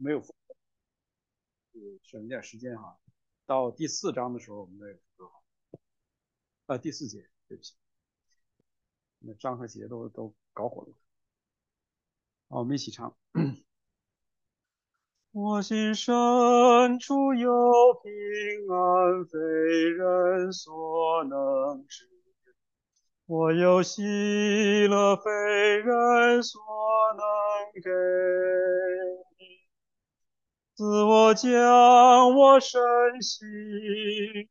没有，省一点时间哈。到第四章的时候，我们再说好。呃，第四节，对不起，那章和节都都搞混了。好，我们一起唱。我心深处有平安，非人所能知。我有喜乐，非人所能给。自我将我身心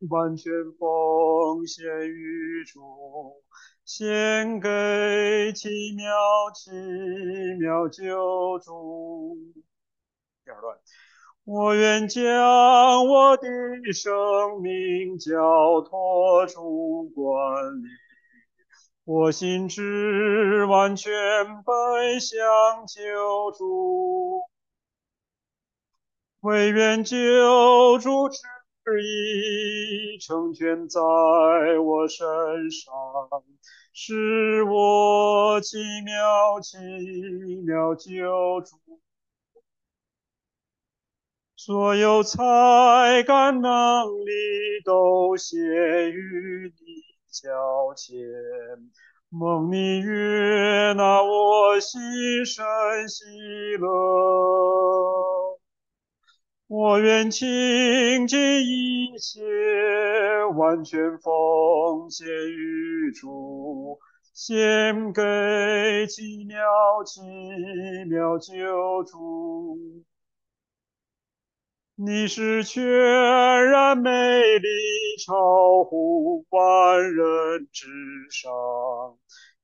完全奉献于主，献给奇妙奇妙救主。第二段，我愿将我的生命交托主管理。我心志完全奔向救主，唯愿救主旨意成全在我身上，使我奇妙奇妙救主，所有才干能力都献于你。交前，梦你悦纳我心生喜乐，我愿倾尽一切，完全奉献于主，献给奇妙奇妙救主。你是全然美丽，超乎万人之上；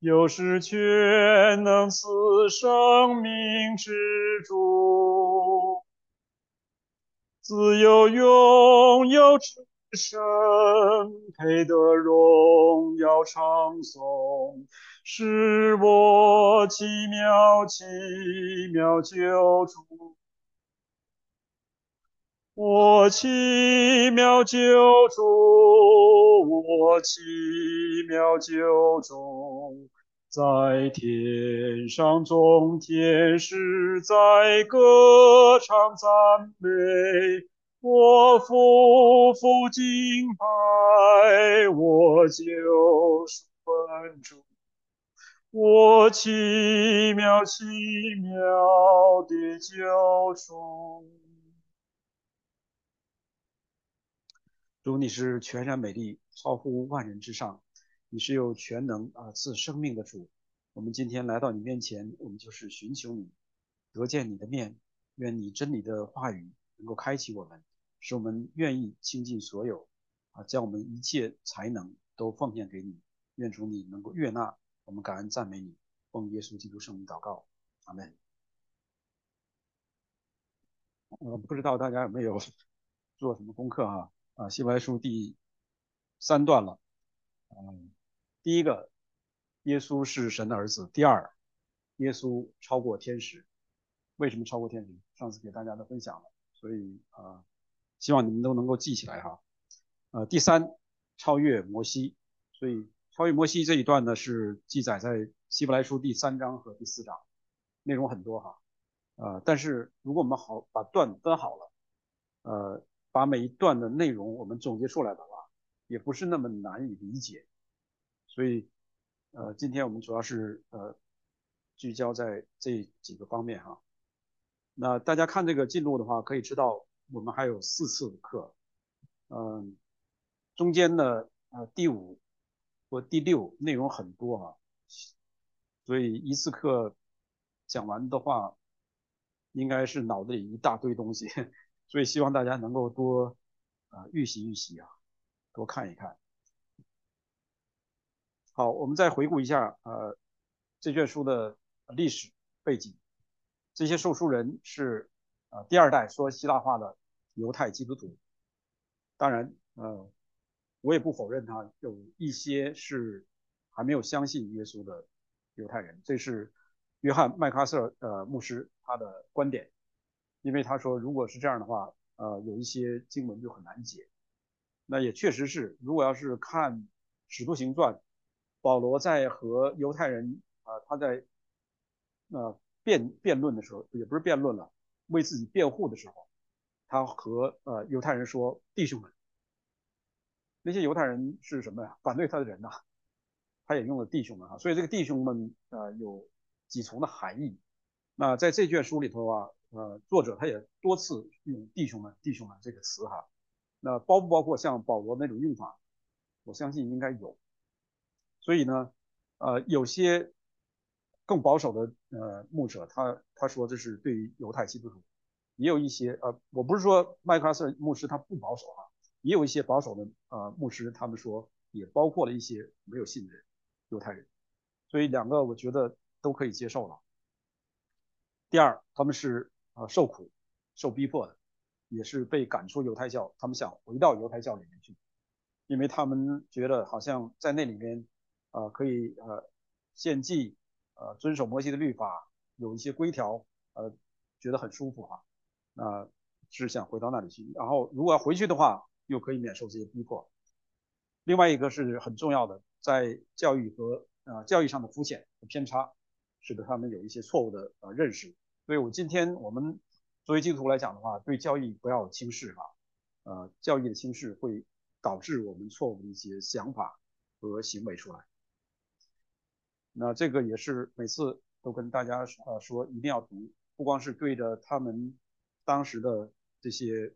又是全能赐生命之主，自有拥有之神，配得荣耀称颂，是我奇妙奇妙救主。我奇妙救主，我奇妙救主，在天上众天使在歌唱赞美，我夫妇敬拜，我就是本主，我奇妙奇妙的救主。主，你是全然美丽，超乎万人之上，你是有全能啊赐生命的主。我们今天来到你面前，我们就是寻求你，得见你的面。愿你真理的话语能够开启我们，使我们愿意倾尽所有啊，将我们一切才能都奉献给你。愿主你能够悦纳我们，感恩赞美你，奉耶稣基督圣名祷告，阿门。我不知道大家有没有做什么功课哈？啊，希伯来书第三段了。嗯，第一个，耶稣是神的儿子。第二，耶稣超过天使。为什么超过天使？上次给大家都分享了，所以啊，希望你们都能够记起来哈。呃，第三，超越摩西。所以超越摩西这一段呢，是记载在希伯来书第三章和第四章，内容很多哈。呃，但是如果我们好把段分好了，呃。把每一段的内容我们总结出来的话，也不是那么难以理解。所以，呃，今天我们主要是呃聚焦在这几个方面哈。那大家看这个进度的话，可以知道我们还有四次课，嗯，中间的呃第五和第六内容很多啊，所以一次课讲完的话，应该是脑子里一大堆东西。所以希望大家能够多啊预习预习啊，多看一看。好，我们再回顾一下呃这卷书的历史背景。这些受书人是呃第二代说希腊话的犹太基督徒。当然，呃，我也不否认他有一些是还没有相信耶稣的犹太人。这是约翰麦克阿瑟呃牧师他的观点。因为他说，如果是这样的话，呃，有一些经文就很难解。那也确实是，如果要是看《使徒行传》，保罗在和犹太人啊，他在呃辩辩论的时候，也不是辩论了，为自己辩护的时候，他和呃犹太人说弟兄们，那些犹太人是什么呀？反对他的人呐，他也用了弟兄们啊，所以这个弟兄们呃有几重的含义。那在这卷书里头啊，呃作者他也多次用弟兄们弟兄们这个词哈。那包不包括像保罗那种用法？我相信应该有。所以呢，呃，有些更保守的呃牧者，他他说这是对于犹太基督徒，也有一些呃，我不是说麦克阿瑟牧师他不保守哈，也有一些保守的呃牧师，他们说也包括了一些没有信的人，犹太人。所以两个我觉得都可以接受了。第二，他们是呃受苦、受逼迫的。也是被赶出犹太教，他们想回到犹太教里面去，因为他们觉得好像在那里面，呃，可以呃献祭，呃，遵守摩西的律法，有一些规条，呃，觉得很舒服哈，那是想回到那里去。然后如果要回去的话，又可以免受这些逼迫。另外一个是很重要的，在教育和呃教育上的肤浅和偏差，使得他们有一些错误的呃认识。所以我今天我们。作为基督徒来讲的话，对教育不要轻视哈，呃，教育的轻视会导致我们错误的一些想法和行为出来。那这个也是每次都跟大家呃说一定要读，不光是对着他们当时的这些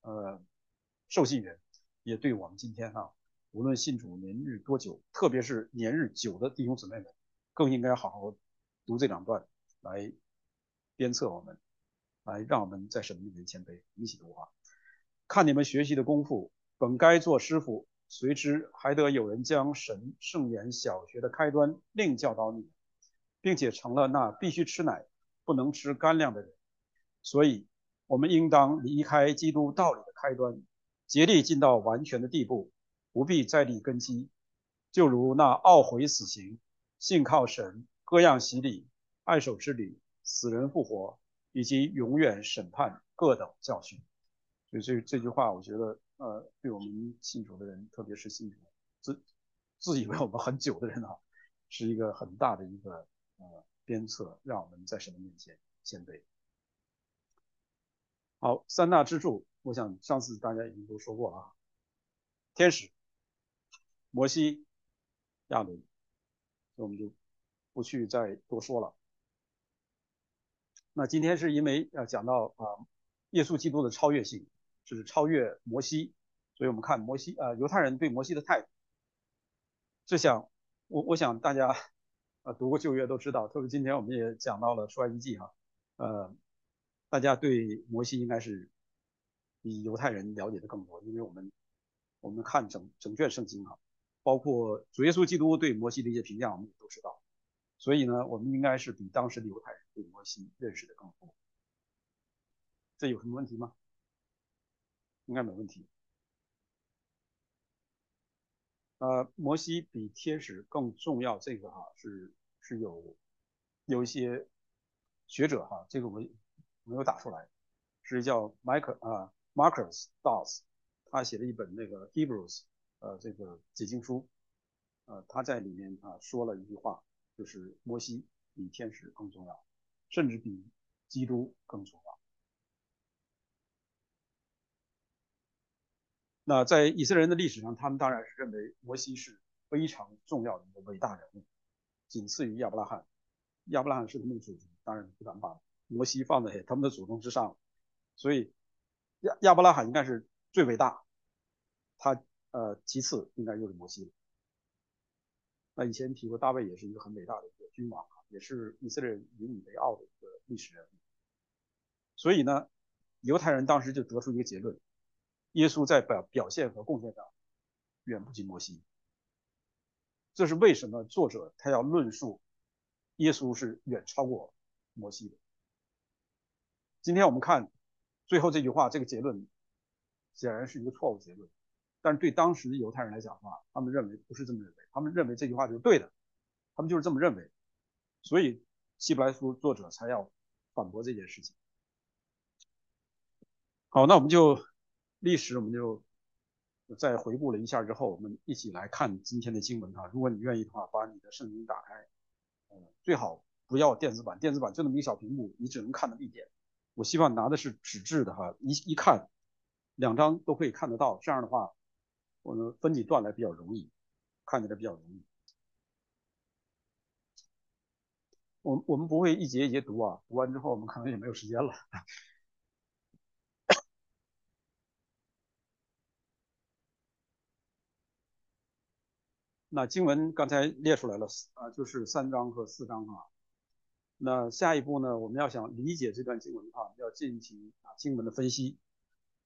呃受信人，也对我们今天哈，无论信主年日多久，特别是年日久的弟兄姊妹们，更应该好好读这两段来鞭策我们。来，让我们在神面前谦卑，一起读啊！看你们学习的功夫，本该做师傅，随之还得有人将神圣言小学的开端另教导你，并且成了那必须吃奶不能吃干粮的人。所以，我们应当离开基督道理的开端，竭力进到完全的地步，不必再立根基。就如那懊悔死刑、信靠神、各样洗礼、爱手之礼、死人复活。以及永远审判各等教训，所以这这句话，我觉得，呃，对我们信主的人，特别是信主自自以为我们很久的人啊，是一个很大的一个呃鞭策，让我们在神的面前谦卑。好，三大支柱，我想上次大家已经都说过了啊，天使、摩西、亚伦，我们就不去再多说了。那今天是因为要讲到啊，耶稣基督的超越性，就是超越摩西，所以我们看摩西啊，犹太人对摩西的态度。这想我我想大家啊读过旧约都知道，特别今天我们也讲到了出埃及记哈，呃，大家对摩西应该是比犹太人了解的更多，因为我们我们看整整卷圣经哈，包括主耶稣基督对摩西的一些评价，我们也都知道。所以呢，我们应该是比当时的犹太人对摩西认识的更多。这有什么问题吗？应该没问题。呃，摩西比天使更重要，这个哈是是有有一些学者哈，这个我没有打出来，是叫 Michael 啊 Marcus Doss，他写了一本那个 Hebrews 呃这个解经书，呃他在里面啊说了一句话。就是摩西比天使更重要，甚至比基督更重要。那在以色列人的历史上，他们当然是认为摩西是非常重要的一个伟大人物，仅次于亚伯拉罕。亚伯拉罕是他们的祖宗，当然不敢把摩西放在他们的祖宗之上。所以亚亚伯拉罕应该是最伟大，他呃其次应该就是摩西了。那以前提过，大卫也是一个很伟大的一个君王，也是以色列人引以为傲的一个历史人物。所以呢，犹太人当时就得出一个结论：耶稣在表表现和贡献上远不及摩西。这是为什么？作者他要论述耶稣是远超过摩西的。今天我们看最后这句话，这个结论显然是一个错误结论。但是对当时的犹太人来讲的话，他们认为不是这么认为，他们认为这句话就是对的，他们就是这么认为，所以希伯来书作者才要反驳这件事情。好，那我们就历史我们就再回顾了一下之后，我们一起来看今天的经文啊。如果你愿意的话，把你的圣经打开，呃，最好不要电子版，电子版就那么一小屏幕，你只能看到一点。我希望拿的是纸质的哈，一一看，两张都可以看得到，这样的话，我们分几段来比较容易，看起来比较容易。我我们不会一节一节读啊，读完之后我们可能也没有时间了。那经文刚才列出来了啊，就是三章和四章啊。那下一步呢，我们要想理解这段经文啊，要进行啊经文的分析。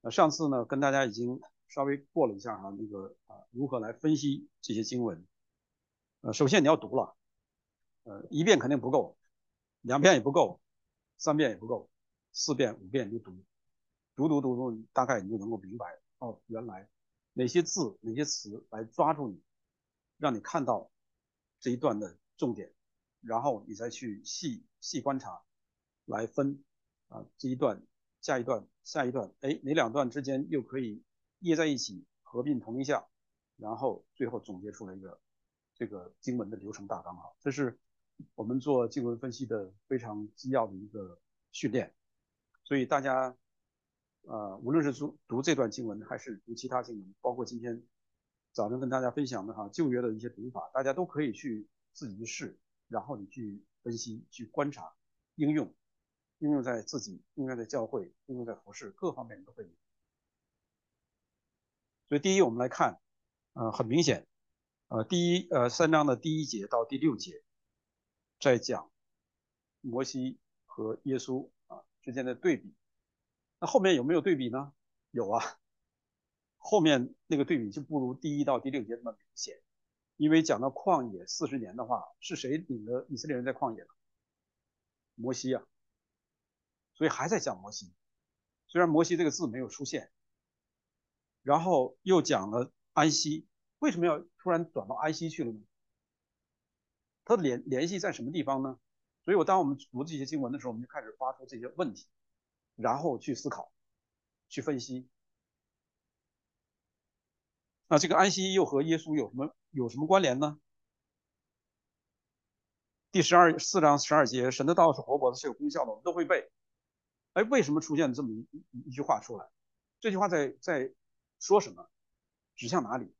那上次呢，跟大家已经稍微过了一下哈，那个啊如何来分析这些经文。呃，首先你要读了。呃，一遍肯定不够，两遍也不够，三遍也不够，四遍、五遍就读，读读读读，大概你就能够明白哦，原来哪些字、哪些词来抓住你，让你看到这一段的重点，然后你再去细细观察，来分啊这一段、下一段、下一段，哎，哪两段之间又可以捏在一起，合并同一项，然后最后总结出了一个这个经文的流程大纲哈，这是。我们做经文分析的非常基要的一个训练，所以大家，呃，无论是读读这段经文，还是读其他经文，包括今天早上跟大家分享的哈旧约的一些读法，大家都可以去自己去试，然后你去分析、去观察、应用，应用在自己、应用在教会、应用在服饰各方面都可以。所以第一，我们来看，呃，很明显，呃，第一，呃，三章的第一节到第六节。在讲摩西和耶稣啊之间的对比，那后面有没有对比呢？有啊，后面那个对比就不如第一到第六节那么明显，因为讲到旷野四十年的话，是谁领着以色列人在旷野呢？摩西啊，所以还在讲摩西，虽然摩西这个字没有出现，然后又讲了安息，为什么要突然转到安息去了呢？它的联联系在什么地方呢？所以，我当我们读这些经文的时候，我们就开始发出这些问题，然后去思考，去分析。那这个安息又和耶稣有什么有什么关联呢？第十二四章十二节，神的道是活泼的，是有功效的，我们都会背。哎，为什么出现这么一一句话出来？这句话在在说什么？指向哪里？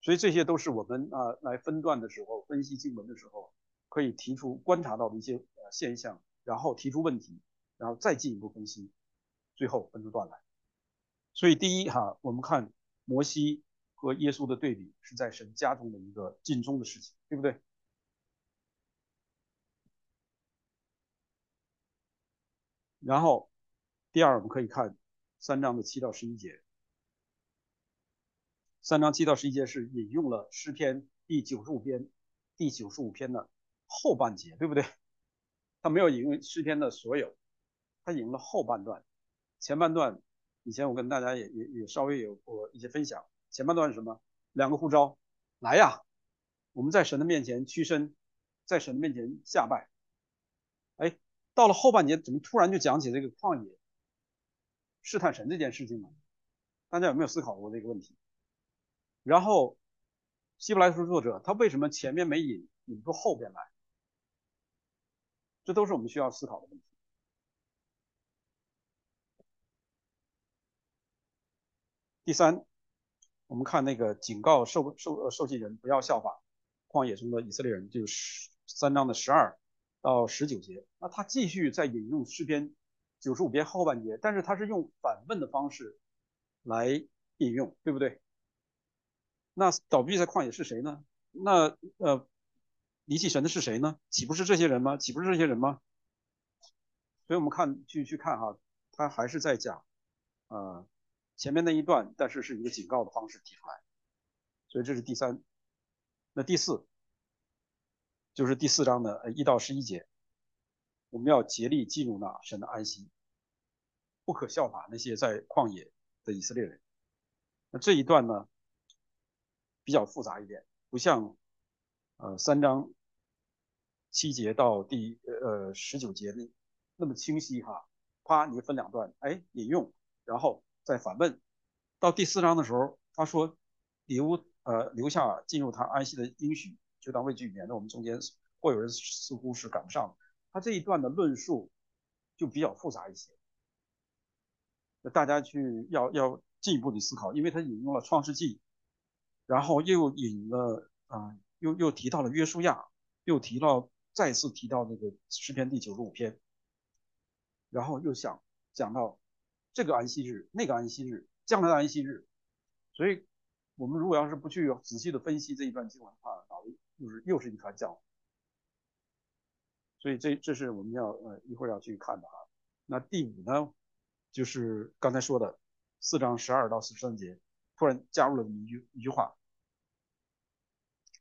所以这些都是我们啊来分段的时候分析经文的时候可以提出观察到的一些呃现象，然后提出问题，然后再进一步分析，最后分出段来。所以第一哈，我们看摩西和耶稣的对比是在神家中的一个尽忠的事情，对不对？然后第二，我们可以看三章的七到十一节。三章七到十一节是引用了诗篇第九十五篇第九十五篇的后半节，对不对？他没有引用诗篇的所有，他引用了后半段。前半段以前我跟大家也也也稍微有过一些分享。前半段是什么？两个呼召，来呀，我们在神的面前屈身，在神的面前下拜。哎，到了后半节，怎么突然就讲起这个旷野试探神这件事情呢？大家有没有思考过这个问题？然后，希伯来书作者他为什么前面没引引出后边来？这都是我们需要思考的问题。第三，我们看那个警告受受呃受祭人不要效法旷野中的以色列人，就是三章的十二到十九节。那他继续在引用诗篇九十五篇后半节，但是他是用反问的方式来引用，对不对？那倒闭在旷野是谁呢？那呃，离弃神的是谁呢？岂不是这些人吗？岂不是这些人吗？所以我们看去去看哈，他还是在讲，呃，前面那一段，但是是一个警告的方式提出来。所以这是第三。那第四，就是第四章的一到十一节，我们要竭力进入那神的安息，不可效法那些在旷野的以色列人。那这一段呢？比较复杂一点，不像呃三章七节到第呃十九节那那么清晰哈。啪，你分两段，哎，引用，然后在反问。到第四章的时候，他说留呃留下进入他安息的应许，就当畏惧语言的。我们中间或有人似乎是赶不上，他这一段的论述就比较复杂一些，那大家去要要进一步的思考，因为他引用了《创世纪》，然后又引了啊，又又提到了约书亚，又提到再次提到那个诗篇第九十五篇，然后又想讲到这个安息日，那个安息日，将来的安息日，所以我们如果要是不去仔细的分析这一段经文的话，脑子又是又是一团浆。所以这这是我们要呃一会儿要去看的哈。那第五呢，就是刚才说的四章十二到四十三节，突然加入了一句一句话：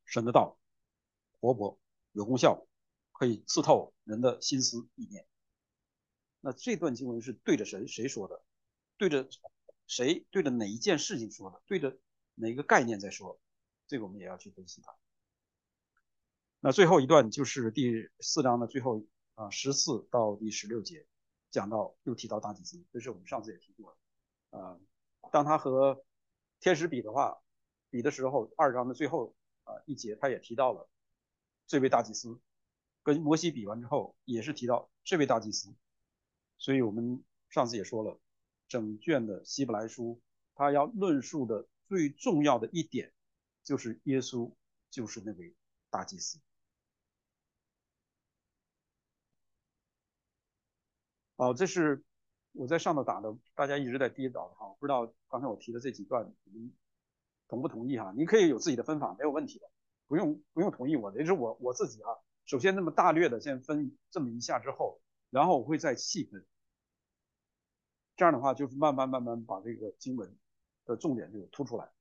神的道活泼有功效，可以刺透人的心思意念。那这段经文是对着谁谁说的？对着谁？对着哪一件事情说的？对着哪个概念在说？这个我们也要去分析它。那最后一段就是第四章的最后啊，十四到第十六节，讲到又提到大祭司，这是我们上次也提过的啊。当他和天使比的话，比的时候，二章的最后啊一节，他也提到了这位大祭司，跟摩西比完之后，也是提到这位大祭司。所以我们上次也说了，整卷的希伯来书，他要论述的最重要的一点，就是耶稣就是那位大祭司。哦，这是我在上头打的，大家一直在跌倒的哈，不知道刚才我提的这几段，你们同不同意哈？你可以有自己的分法，没有问题的，不用不用同意我的，也是我我自己啊。首先那么大略的先分这么一下之后，然后我会再细分，这样的话就是慢慢慢慢把这个经文的重点就突出来。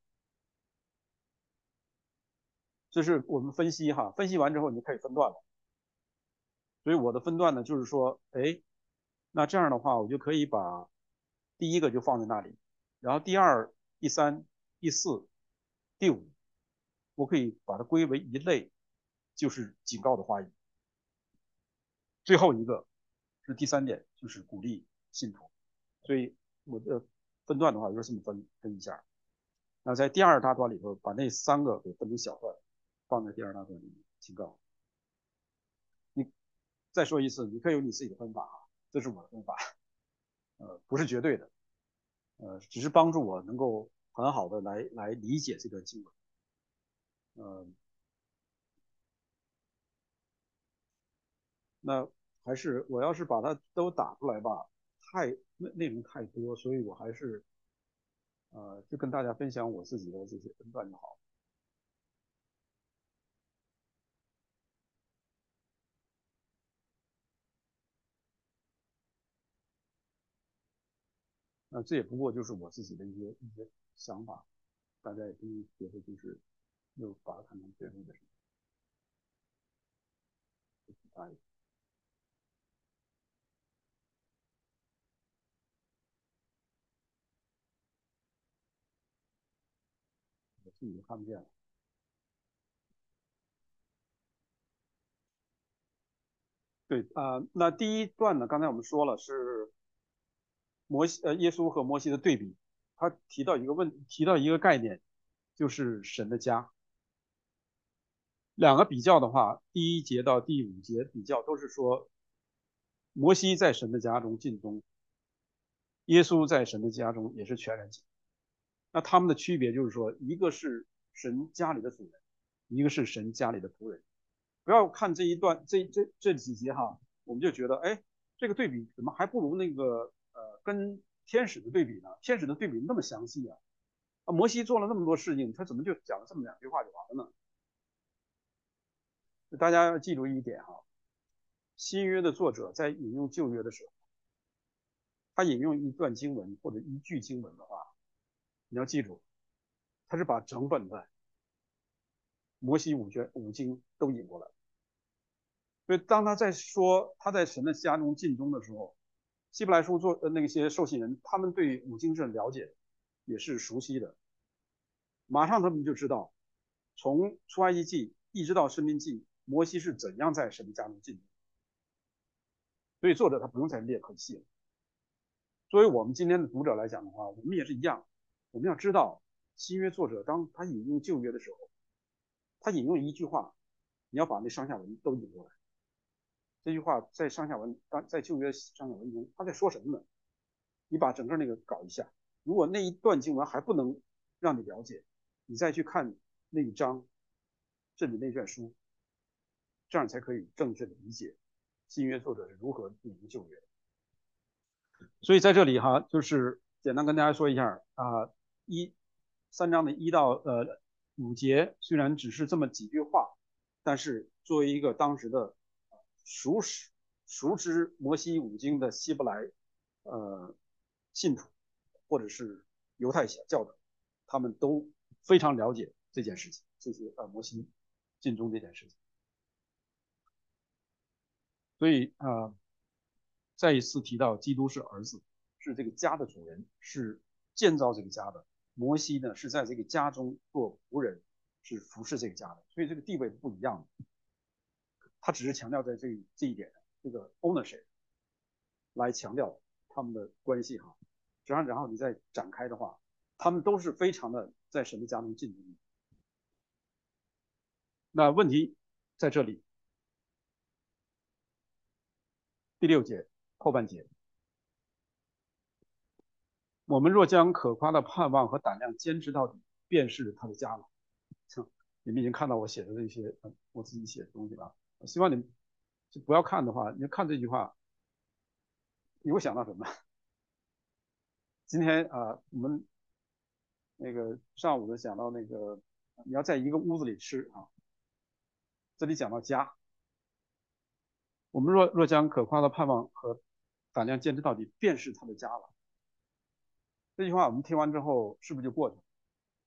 这是我们分析哈，分析完之后你就可以分段了。所以我的分段呢，就是说，哎。那这样的话，我就可以把第一个就放在那里，然后第二、第三、第四、第五，我可以把它归为一类，就是警告的话语。最后一个是第三点，就是鼓励信徒。所以我的分段的话，就是这么分分一下。那在第二大段里头，把那三个给分成小段，放在第二大段里面警告。你再说一次，你可以有你自己的分法啊。这是我的方法，呃，不是绝对的，呃，只是帮助我能够很好的来来理解这段经文，呃，那还是我要是把它都打出来吧，太内内容太多，所以我还是，呃，就跟大家分享我自己的这些分段就好。那这也不过就是我自己的一些一些想法，大家也不用觉得就是又把它看成绝对的什么。自己看不见了。对啊，那第一段呢，刚才我们说了是。摩西呃，耶稣和摩西的对比，他提到一个问，提到一个概念，就是神的家。两个比较的话，第一节到第五节比较都是说，摩西在神的家中尽忠，耶稣在神的家中也是全然尽。那他们的区别就是说，一个是神家里的主人，一个是神家里的仆人。不要看这一段这这这几节哈，我们就觉得，哎，这个对比怎么还不如那个呃。跟天使的对比呢？天使的对比那么详细啊！啊，摩西做了那么多事情，他怎么就讲了这么两句话就完了呢？大家要记住一点哈，新约的作者在引用旧约的时候，他引用一段经文或者一句经文的话，你要记住，他是把整本的摩西五卷五经都引过来。所以当他在说他在神的家中尽忠的时候，希伯来书做呃那些受信人，他们对五经是了解，也是熟悉的。马上他们就知道，从出埃及记一直到申命记，摩西是怎样在神的家中进。所以作者他不用再列很细了。作为我们今天的读者来讲的话，我们也是一样，我们要知道新约作者当他引用旧约的时候，他引用一句话，你要把那上下文都引过来。这句话在上下文，当在旧约上下文中，他在说什么呢？你把整个那个搞一下，如果那一段经文还不能让你了解，你再去看那一章，甚至那卷书，这样才可以正确的理解新约作者是如何引用旧约。所以在这里哈，就是简单跟大家说一下啊，一三章的一到呃五节，虽然只是这么几句话，但是作为一个当时的熟识熟知摩西五经的希伯来呃信徒或者是犹太小教的，他们都非常了解这件事情，这些呃摩西尽忠这件事情，所以啊。再一次提到，基督是儿子，是这个家的主人，是建造这个家的。摩西呢，是在这个家中做仆人，是服侍这个家的，所以这个地位不一样的。他只是强调在这这一点，这个 ownership 来强调他们的关系哈。然后，然后你再展开的话，他们都是非常的在神的家中尽忠。那问题在这里，第六节。后半节，我们若将可夸的盼望和胆量坚持到底，便是他的家了。你们已经看到我写的那些，我自己写的东西了。希望你们就不要看的话，你看这句话，你会想到什么？今天啊，我们那个上午的讲到那个，你要在一个屋子里吃啊，这里讲到家。我们若若将可夸的盼望和胆量坚持到底，便是他的家了。这句话我们听完之后，是不是就过去了？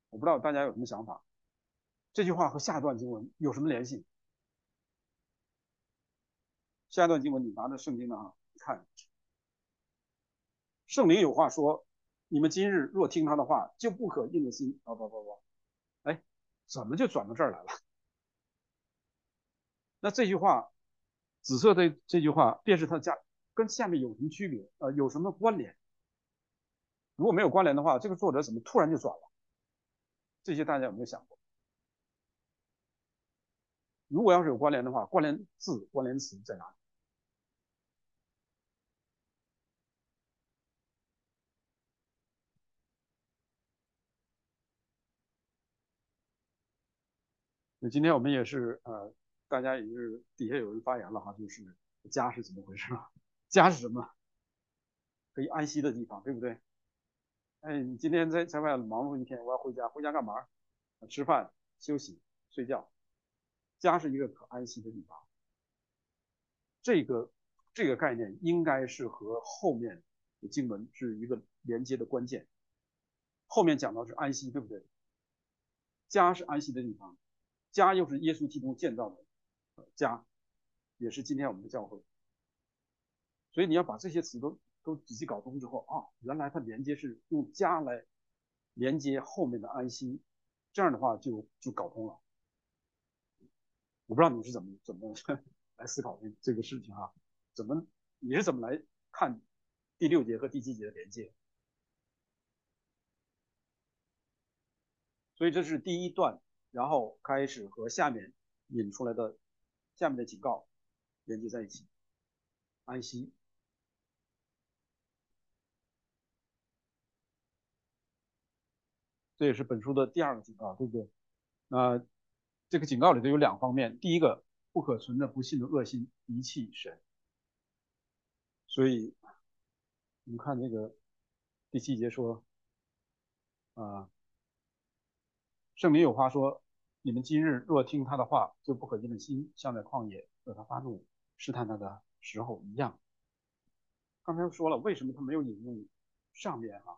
我不知道大家有什么想法。这句话和下一段经文有什么联系？下一段经文，你拿着圣经的啊，看，圣灵有话说：你们今日若听他的话，就不可硬着心。不不不不，哎，怎么就转到这儿来了？那这句话，紫色的这句话，便是他家。跟下面有什么区别？呃，有什么关联？如果没有关联的话，这个作者怎么突然就转了？这些大家有没有想过？如果要是有关联的话，关联字、关联词在哪里？那今天我们也是呃，大家也是底下有人发言了哈，就是家是怎么回事啊？家是什么？可以安息的地方，对不对？哎，你今天在在外忙碌一天，我要回家，回家干嘛？吃饭、休息、睡觉。家是一个可安息的地方。这个这个概念应该是和后面的经文是一个连接的关键。后面讲到是安息，对不对？家是安息的地方，家又是耶稣基督建造的家，也是今天我们的教会。所以你要把这些词都都仔细搞通之后啊，原来它连接是用家来连接后面的安息，这样的话就就搞通了。我不知道你是怎么怎么来思考这这个事情啊？怎么你是怎么来看第六节和第七节的连接？所以这是第一段，然后开始和下面引出来的下面的警告连接在一起，安息。这也是本书的第二个警告，对不对？那这个警告里头有两方面，第一个，不可存的不信的恶心遗弃神。所以，我们看这个第七节说，啊，圣灵有话说，你们今日若听他的话，就不可硬的心，像在旷野惹他发怒试探他的时候一样。刚才说了，为什么他没有引用上面啊？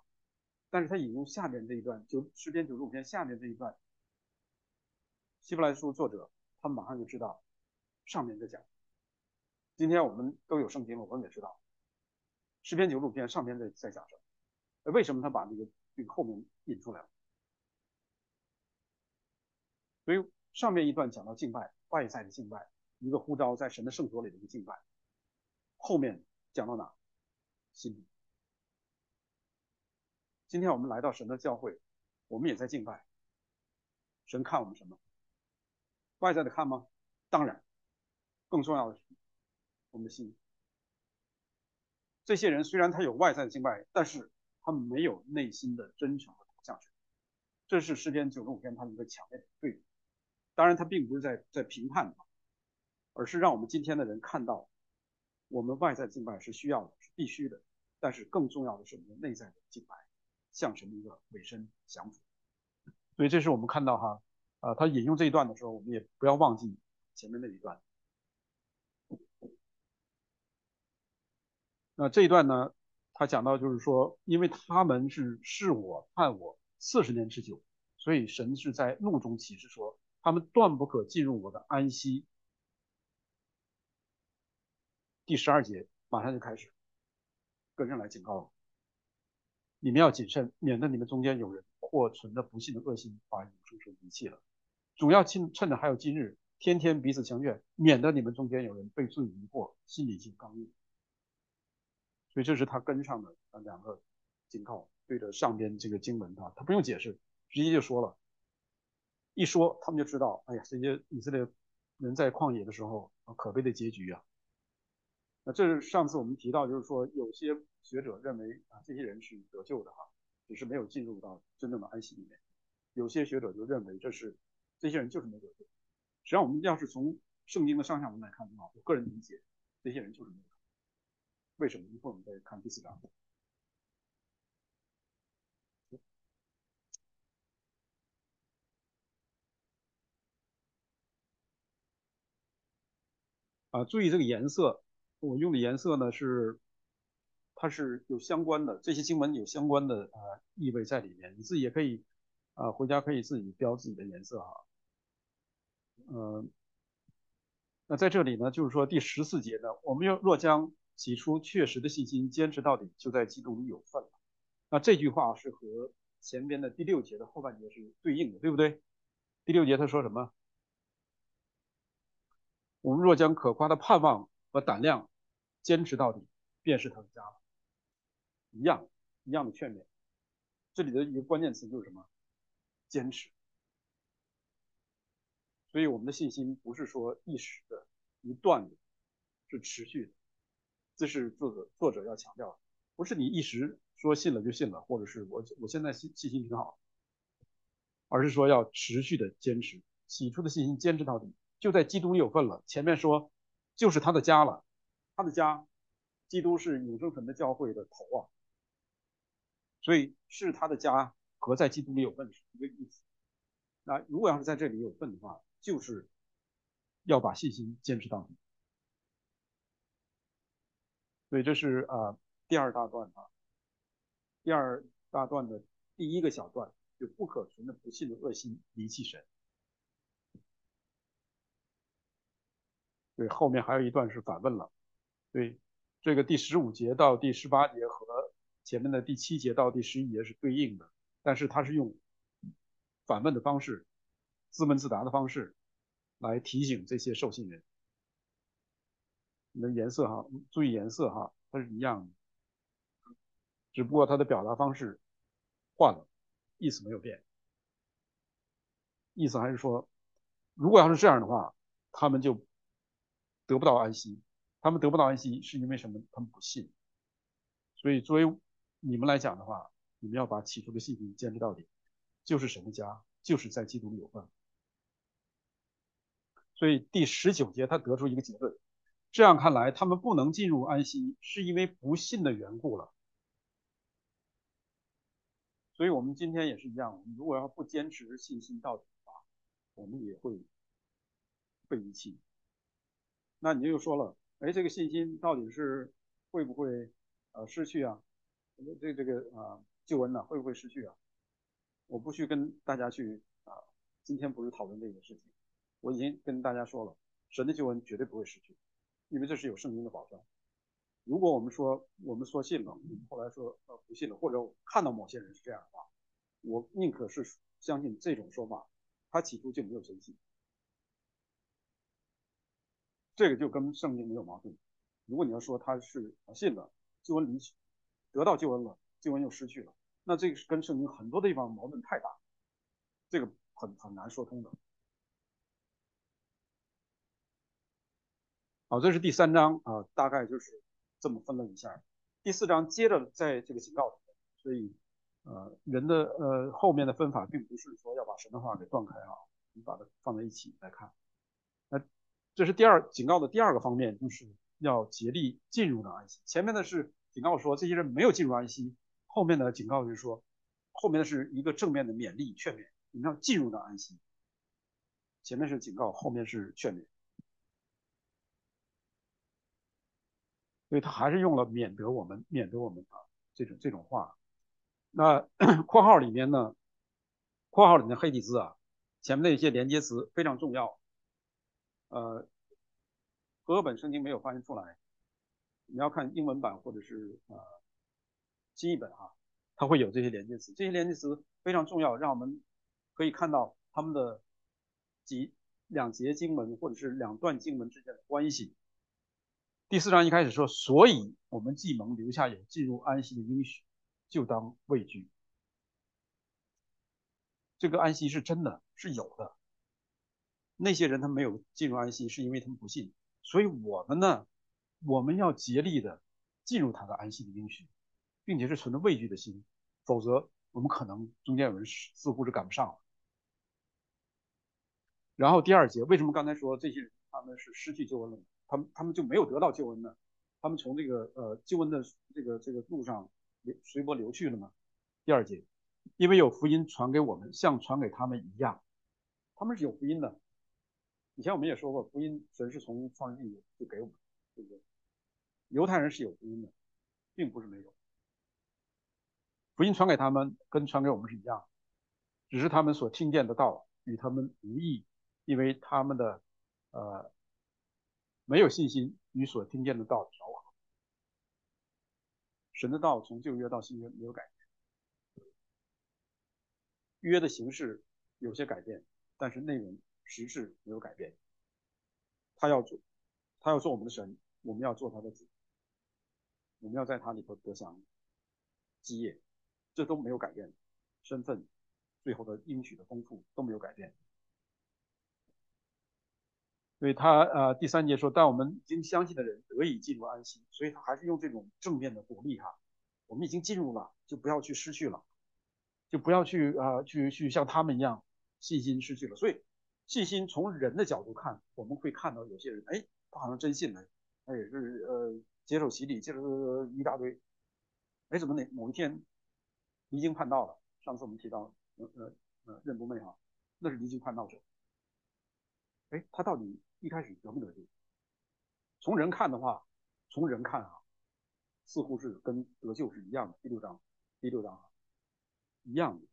但是他引用下边这一段，就诗篇九十五篇下面这一段，希伯来书作者他马上就知道上面在讲。今天我们都有圣经了，我们也知道诗篇九十五篇上边在在讲什么。为什么他把那个这个后面引出来了？所以上面一段讲到敬拜，外在的敬拜，一个呼召在神的圣所里的一个敬拜。后面讲到哪？心里。今天我们来到神的教会，我们也在敬拜。神看我们什么？外在的看吗？当然，更重要的是，我们的心。这些人虽然他有外在的敬拜，但是他们没有内心的真诚和投向神。这是诗篇九十五篇他们一个强烈的对比。当然，他并不是在在评判他，而是让我们今天的人看到，我们外在敬拜是需要的，是必须的，但是更重要的是我们内在的敬拜，向神的一个委身降服。所以，这是我们看到哈，啊，他引用这一段的时候，我们也不要忘记前面那一段。那这一段呢，他讲到就是说，因为他们是视我判我四十年之久，所以神是在怒中启示说，他们断不可进入我的安息。第十二节马上就开始跟上来警告你们要谨慎，免得你们中间有人或存着不信的恶心，把永生神遗弃了。总要趁趁着还有今日，天天彼此相劝，免得你们中间有人被罪迷惑，心理性刚硬。所以这是他跟上的啊两个警告，对着上边这个经文啊，他不用解释，直接就说了。一说他们就知道，哎呀，这些以色列人在旷野的时候可悲的结局啊。那这是上次我们提到，就是说有些学者认为啊，这些人是得救的哈，只是没有进入到真正的安息里面。有些学者就认为这是这些人就是没得救。实际上我们要是从圣经的上下文来看的话，我个人理解，这些人就是没有。为什么？一会儿我们再看第四章。啊，注意这个颜色，我用的颜色呢是，它是有相关的，这些经文有相关的啊意味在里面。你自己也可以啊，回家可以自己标自己的颜色哈。嗯，那在这里呢，就是说第十四节呢，我们要若将。起初确实的信心，坚持到底，就在基督里有份了。那这句话是和前边的第六节的后半节是对应的，对不对？第六节他说什么？我们若将可夸的盼望和胆量坚持到底，便是他的家了。一样一样的劝勉。这里的一个关键词就是什么？坚持。所以我们的信心不是说一时的、一段的，是持续的。这是作者作者要强调的，不是你一时说信了就信了，或者是我我现在信信心挺好，而是说要持续的坚持，起初的信心坚持到底，就在基督里有份了。前面说就是他的家了，他的家，基督是永生神的教会的头啊，所以是他的家和在基督里有份是一个意思。那如果要是在这里有份的话，就是要把信心坚持到底。所以这是啊第二大段啊，第二大段的第一个小段，就不可存的不信的恶心离弃神。对，后面还有一段是反问了。对，这个第十五节到第十八节和前面的第七节到第十一节是对应的，但是他是用反问的方式，自问自答的方式来提醒这些受信人。你的颜色哈，注意颜色哈，它是一样的，只不过它的表达方式换了，意思没有变。意思还是说，如果要是这样的话，他们就得不到安息。他们得不到安息是因为什么？他们不信。所以作为你们来讲的话，你们要把起初的信心坚持到底，就是神的家，就是在基督里有份。所以第十九节他得出一个结论。这样看来，他们不能进入安息，是因为不信的缘故了。所以，我们今天也是一样，我们如果要不坚持信心到底的话，我们也会被遗弃。那你又说了，哎，这个信心到底是会不会呃失去啊？这这个啊救恩呢会不会失去啊？我不去跟大家去啊，今天不是讨论这个事情，我已经跟大家说了，神的救恩绝对不会失去。因为这是有圣经的保障。如果我们说我们说信了，后来说呃不信了，或者看到某些人是这样的话，我宁可是相信这种说法，他起初就没有真信。这个就跟圣经没有矛盾。如果你要说他是信了，救恩离得到救恩了，救恩又失去了，那这个是跟圣经很多地方矛盾太大，这个很很难说通的。好，这是第三章啊，大概就是这么分了一下。第四章接着在这个警告，所以呃人的呃后面的分法并不是说要把神的话给断开啊，你把它放在一起来看。那这是第二警告的第二个方面，就是要竭力进入到安息。前面的是警告说这些人没有进入安息，后面的警告就是说后面的是一个正面的勉励劝勉，你们要进入到安息。前面是警告，后面是劝勉。所以他还是用了免得我们免得我们啊这种这种话。那 括号里面呢，括号里面黑体字啊，前面的一些连接词非常重要。呃，和本圣经没有翻译出来，你要看英文版或者是呃新译本啊，它会有这些连接词。这些连接词非常重要，让我们可以看到他们的几两节经文或者是两段经文之间的关系。第四章一开始说，所以我们既蒙留下有进入安息的应许，就当畏惧。这个安息是真的，是有的。那些人他没有进入安息，是因为他们不信。所以我们呢，我们要竭力的进入他的安息的应许，并且是存着畏惧的心，否则我们可能中间有人似乎是赶不上了。然后第二节，为什么刚才说这些人他们是失去救恩了？他们他们就没有得到救恩呢？他们从这个呃救恩的这个这个路上流随波流去了吗？第二节，因为有福音传给我们，像传给他们一样，他们是有福音的。以前我们也说过，福音神是从创世纪就给我们，对不对？犹太人是有福音的，并不是没有。福音传给他们跟传给我们是一样，只是他们所听见的道与他们无异，因为他们的呃。没有信心与所听见的道调和，神的道从旧约到新约没有改变，约的形式有些改变，但是内容实质没有改变。他要做，他要做我们的神，我们要做他的子，我们要在他里头得享基业，这都没有改变，身份最后的应许的丰富都没有改变。所以他呃第三节说，但我们已经相信的人得以进入安息，所以他还是用这种正面的鼓励哈，我们已经进入了，就不要去失去了，就不要去啊去去像他们一样信心失去了。所以信心从人的角度看，我们会看到有些人，哎，他好像真信了，他也是呃接受洗礼，接受一大堆，哎，怎么哪某一天离经叛道了？上次我们提到呃呃任不昧哈，那是离经叛道者，哎，他到底？一开始得不得救？从人看的话，从人看啊，似乎是跟得救是一样的。第六章，第六章啊，一样的。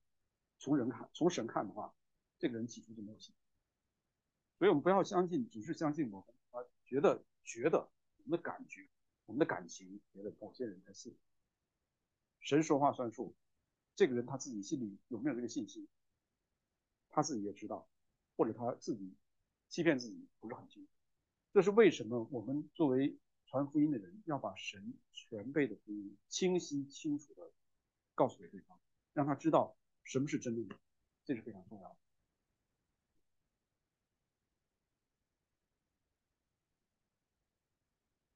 从人看，从神看的话，这个人起初就没有信。所以我们不要相信，只是相信我们啊，觉得觉得我们的感觉，我们的感情，觉得某些人才信。神说话算数，这个人他自己心里有没有这个信心，他自己也知道，或者他自己。欺骗自己不是很清楚，这是为什么？我们作为传福音的人，要把神全备的福音清晰清楚的告诉给对方，让他知道什么是真理，这是非常重要的。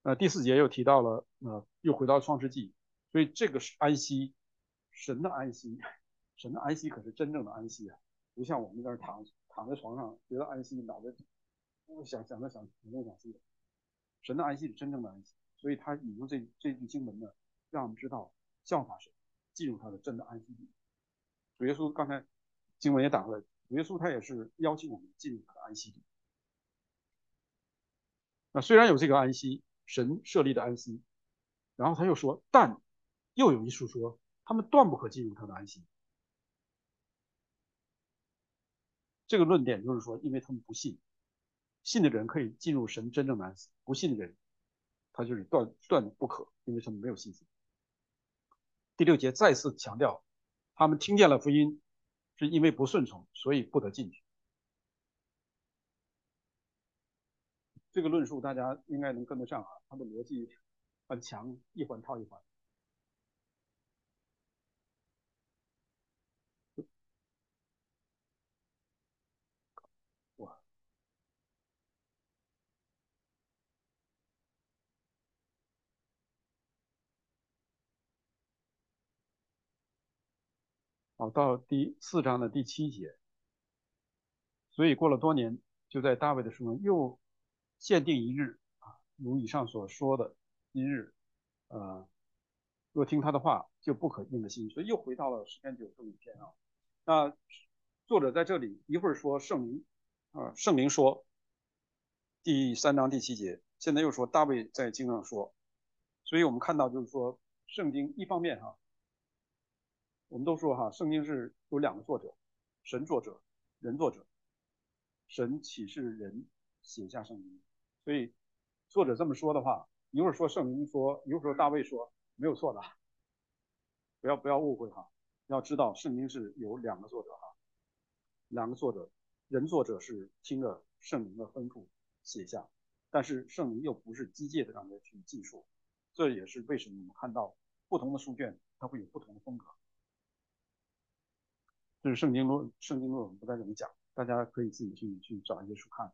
呃，第四节又提到了，呃，又回到创世纪，所以这个是安息，神的安息，神的安息可是真正的安息啊，不像我们在这躺。躺在床上觉得安息，脑袋想想着想想东想西的。神的安息是真正的安息，所以他引用这这句经文呢，让我们知道效法神，进入他的真的安息地。主耶稣刚才经文也打出来，主耶稣他也是邀请我们进入他的安息地。那虽然有这个安息，神设立的安息，然后他又说，但又有一处说，他们断不可进入他的安息。这个论点就是说，因为他们不信，信的人可以进入神真正的安息，不信的人，他就是断断不可，因为他们没有信心。第六节再次强调，他们听见了福音，是因为不顺从，所以不得进去。这个论述大家应该能跟得上啊，它的逻辑很强，一环套一环。好，到第四章的第七节，所以过了多年，就在大卫的书中又限定一日啊，如以上所说的一日，呃，若听他的话，就不可硬着心，所以又回到了诗篇九十五篇啊。那作者在这里一会儿说圣灵啊，圣灵说第三章第七节，现在又说大卫在经上说，所以我们看到就是说圣经一方面哈。我们都说哈，圣经是有两个作者，神作者，人作者。神启示人写下圣经，所以作者这么说的话，一会儿说圣灵说，一会儿说大卫说，没有错的。不要不要误会哈，要知道圣经是有两个作者哈，两个作者，人作者是听着圣灵的吩咐写下，但是圣灵又不是机械的让他去记述，这也是为什么我们看到不同的书卷它会有不同的风格。这是圣经论，圣经论我们不再怎么讲，大家可以自己去去找一些书看。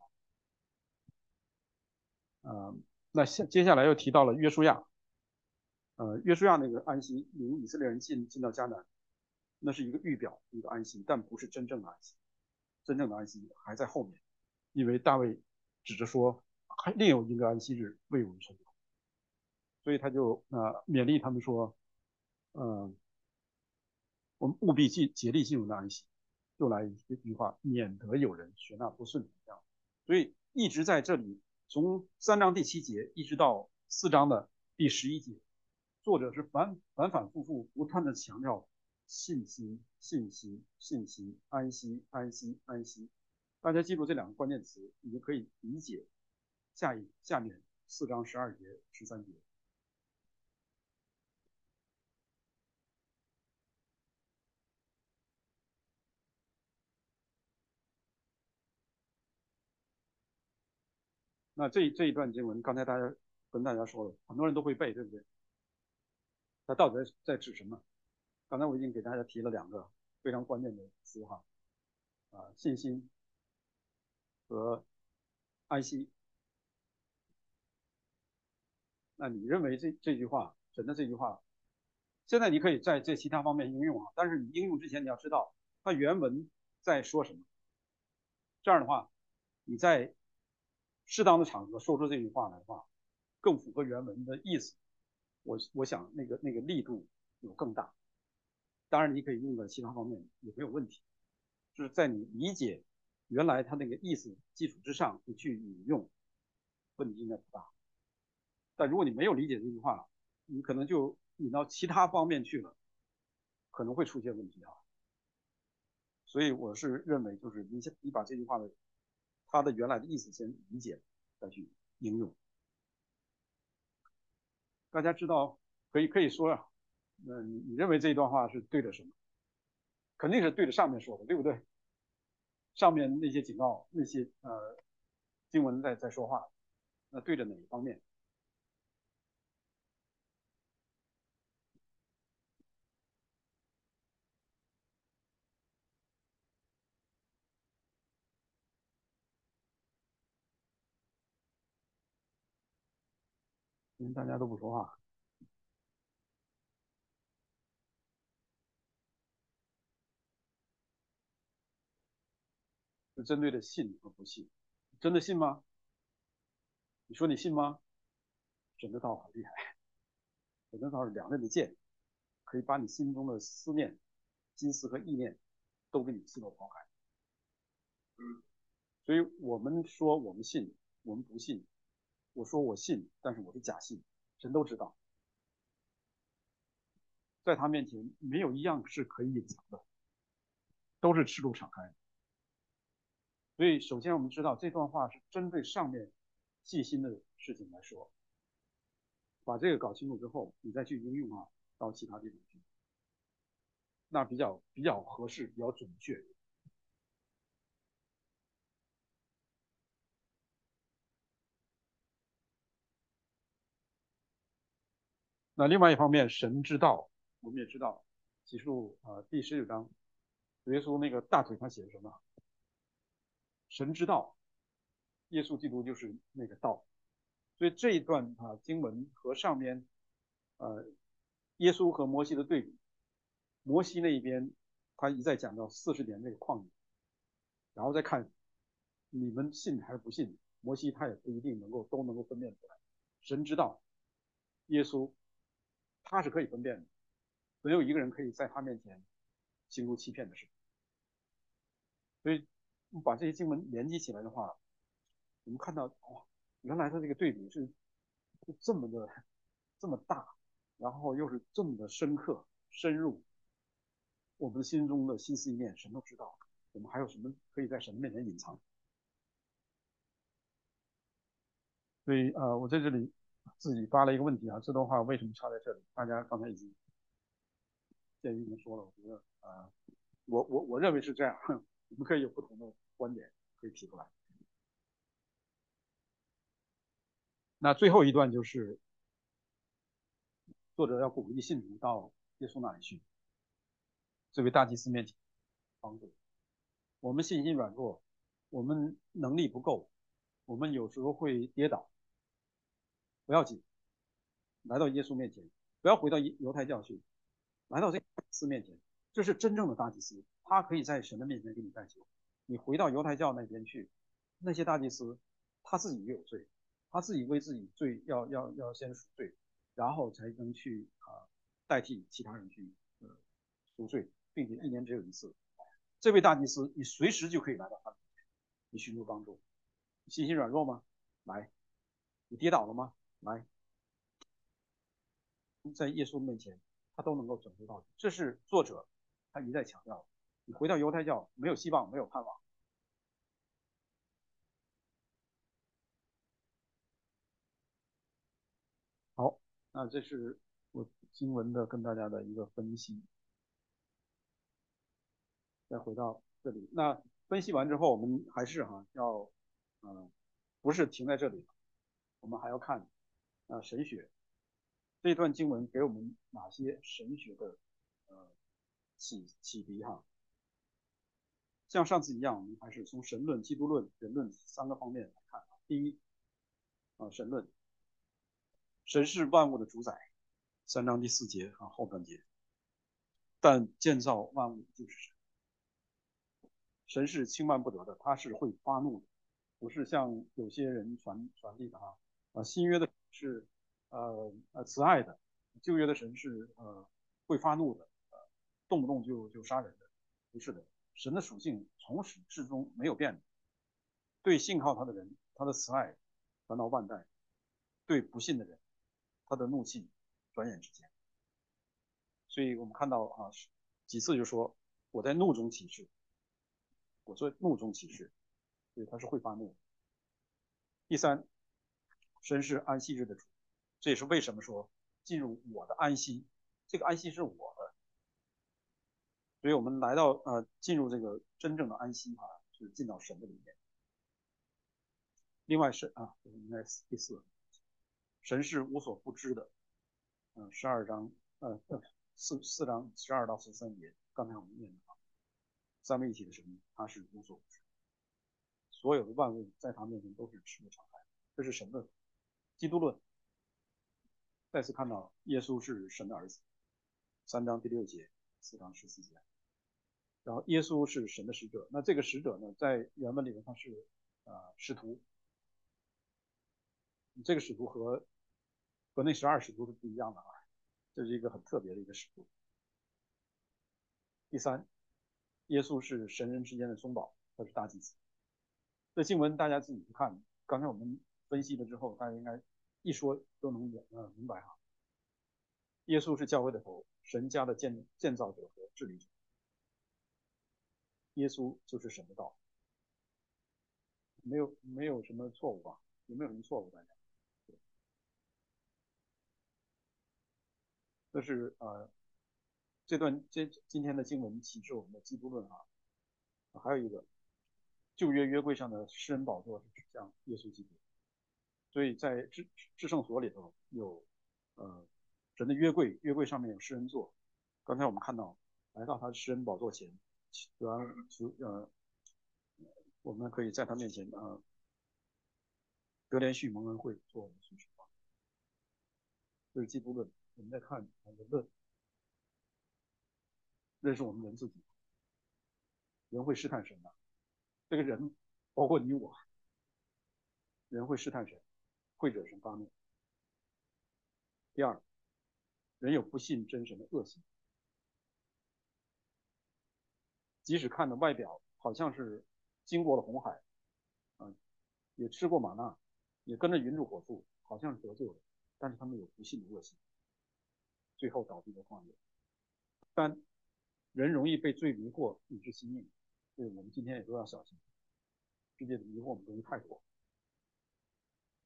呃，那下接下来又提到了约书亚，呃，约书亚那个安息，领以色列人进进到迦南，那是一个预表一个安息，但不是真正的安息，真正的安息还在后面，因为大卫指着说还另有一个安息日为我们存留，所以他就呃勉励他们说，嗯。我们务必尽竭力进入那安息，又来一句话，免得有人学那不顺这样。所以一直在这里，从三章第七节一直到四章的第十一节，作者是反反反复复不断的强调信心、信心、信心、安息、安息、安息。大家记住这两个关键词，你就可以理解下一下面四章十二节、十三节。那这这一段经文，刚才大家跟大家说了，很多人都会背，对不对？它到底在指什么？刚才我已经给大家提了两个非常关键的词哈，啊，信心和安息。那你认为这这句话，神的这句话，现在你可以在这其他方面应用啊，但是你应用之前你要知道它原文在说什么。这样的话，你在。适当的场合说出这句话来的话，更符合原文的意思。我我想那个那个力度有更大。当然你可以用在其他方面也没有问题，就是在你理解原来他那个意思基础之上，你去引用，问题应该不大。但如果你没有理解这句话，你可能就引到其他方面去了，可能会出现问题啊。所以我是认为，就是你你把这句话的。它的原来的意思先理解，再去应用。大家知道，可以可以说啊，那你认为这一段话是对的什么？肯定是对着上面说的，对不对？上面那些警告，那些呃经文在在说话，那对着哪一方面？大家都不说话，是针对的信和不信，真的信吗？你说你信吗？神的道很厉害，神的道是两刃的剑，可以把你心中的思念、心思和意念都给你刺透剖开。所以我们说我们信，我们不信。我说我信，但是我是假信，神都知道，在他面前没有一样是可以隐藏的，都是赤裸敞开。所以，首先我们知道这段话是针对上面细心的事情来说。把这个搞清楚之后，你再去应用啊，到其他地方去，那比较比较合适，比较准确。那另外一方面，神之道，我们也知道，启示录啊第十九章，耶稣那个大腿上写的什么？神之道，耶稣基督就是那个道。所以这一段啊经文和上面，呃，耶稣和摩西的对比，摩西那一边他一再讲到四十年这个旷野，然后再看你们信还是不信，摩西他也不一定能够都能够分辨出来。神之道，耶稣他是可以分辨的，没有一个人可以在他面前行出欺骗的事。所以，把这些经文连接起来的话，我们看到哇，原来他这个对比是是这么的这么大，然后又是这么的深刻深入。我们心中的心思意念，神都知道。我们还有什么可以在神面前隐藏？所以，呃，我在这里自己发了一个问题啊，这段话为什么插在这里？大家刚才已经建议已经说了，我觉得啊，我我我认为是这样，我们可以有不同的观点可以提出来。那最后一段就是作者要鼓励信徒到耶稣那里去。这位大祭司面前帮助我们信心软弱，我们能力不够，我们有时候会跌倒，不要紧，来到耶稣面前，不要回到犹太教去，来到这个司面前，这是真正的大祭司，他可以在神的面前给你代求。你回到犹太教那边去，那些大祭司他自己也有罪，他自己为自己罪要要要先赎罪，然后才能去啊代替其他人去呃赎罪。并且一年只有一次，这位大祭司，你随时就可以来到他面前，你寻求帮助。你信心软弱吗？来。你跌倒了吗？来。在耶稣面前，他都能够拯救到你。这是作者他一再强调。你回到犹太教，没有希望，没有盼望。好，那这是我经文的跟大家的一个分析。再回到这里，那分析完之后，我们还是哈要，嗯，不是停在这里，我们还要看啊神学这段经文给我们哪些神学的呃启启迪哈。像上次一样，我们还是从神论、基督论、人论三个方面来看啊。第一，啊神论，神是万物的主宰，三章第四节啊后半节，但建造万物就是神。神是轻慢不得的，他是会发怒的，不是像有些人传传递的哈啊新约的是呃呃慈爱的，旧约的神是呃会发怒的，呃动不动就就杀人的，不是的，神的属性从始至终没有变，对信靠他的人，他的慈爱传到万代；对不信的人，他的怒气转眼之间。所以我们看到啊几次就说我在怒中起誓。我说怒中起誓，所以他是会发怒。第三，神是安息日的主，这也是为什么说进入我的安息，这个安息是我的。所以我们来到呃进入这个真正的安息啊，是进到神的里面。另外是啊，应该是第四，神是无所不知的。嗯，十二章呃四四章十二到十三节，刚才我们念的啊。三位一体的神，他是无所不知，所有的万物在他面前都是赤裸敞开，这是神的基督论。再次看到耶稣是神的儿子，三章第六节，四章十四节。然后耶稣是神的使者，那这个使者呢，在原文里面他是啊使徒，这个使徒和和那十二使徒是不一样的啊，这是一个很特别的一个使徒。第三。耶稣是神人之间的中保，他是大祭司。这经文大家自己去看。刚才我们分析了之后，大家应该一说都能明呃明白哈。耶稣是教会的头，神家的建建造者和治理者。耶稣就是神的道，没有没有什么错误吧？有没有什么错误？大家？这是呃。这段这今天的经文启示我们的基督论啊，还有一个旧约约柜上的施恩宝座是指向耶稣基督，所以在至至圣所里头有呃神的约柜，约柜上面有诗人座。刚才我们看到来到他的诗人宝座前，主要主呃我们可以在他面前啊得连续蒙恩会做我们的需求。这是基督论，我们再看我们的论。认识我们人自己，人会试探神的，这个人包括你我，人会试探神，会惹神发怒。第二，人有不信真神的恶行，即使看的外表好像是经过了红海，啊，也吃过玛纳，也跟着云柱火柱，好像是得救了，但是他们有不信的恶行，最后倒闭的旷野。三，人容易被罪迷惑，以致心硬，所以我们今天也都要小心，世界的迷惑我们东西太多，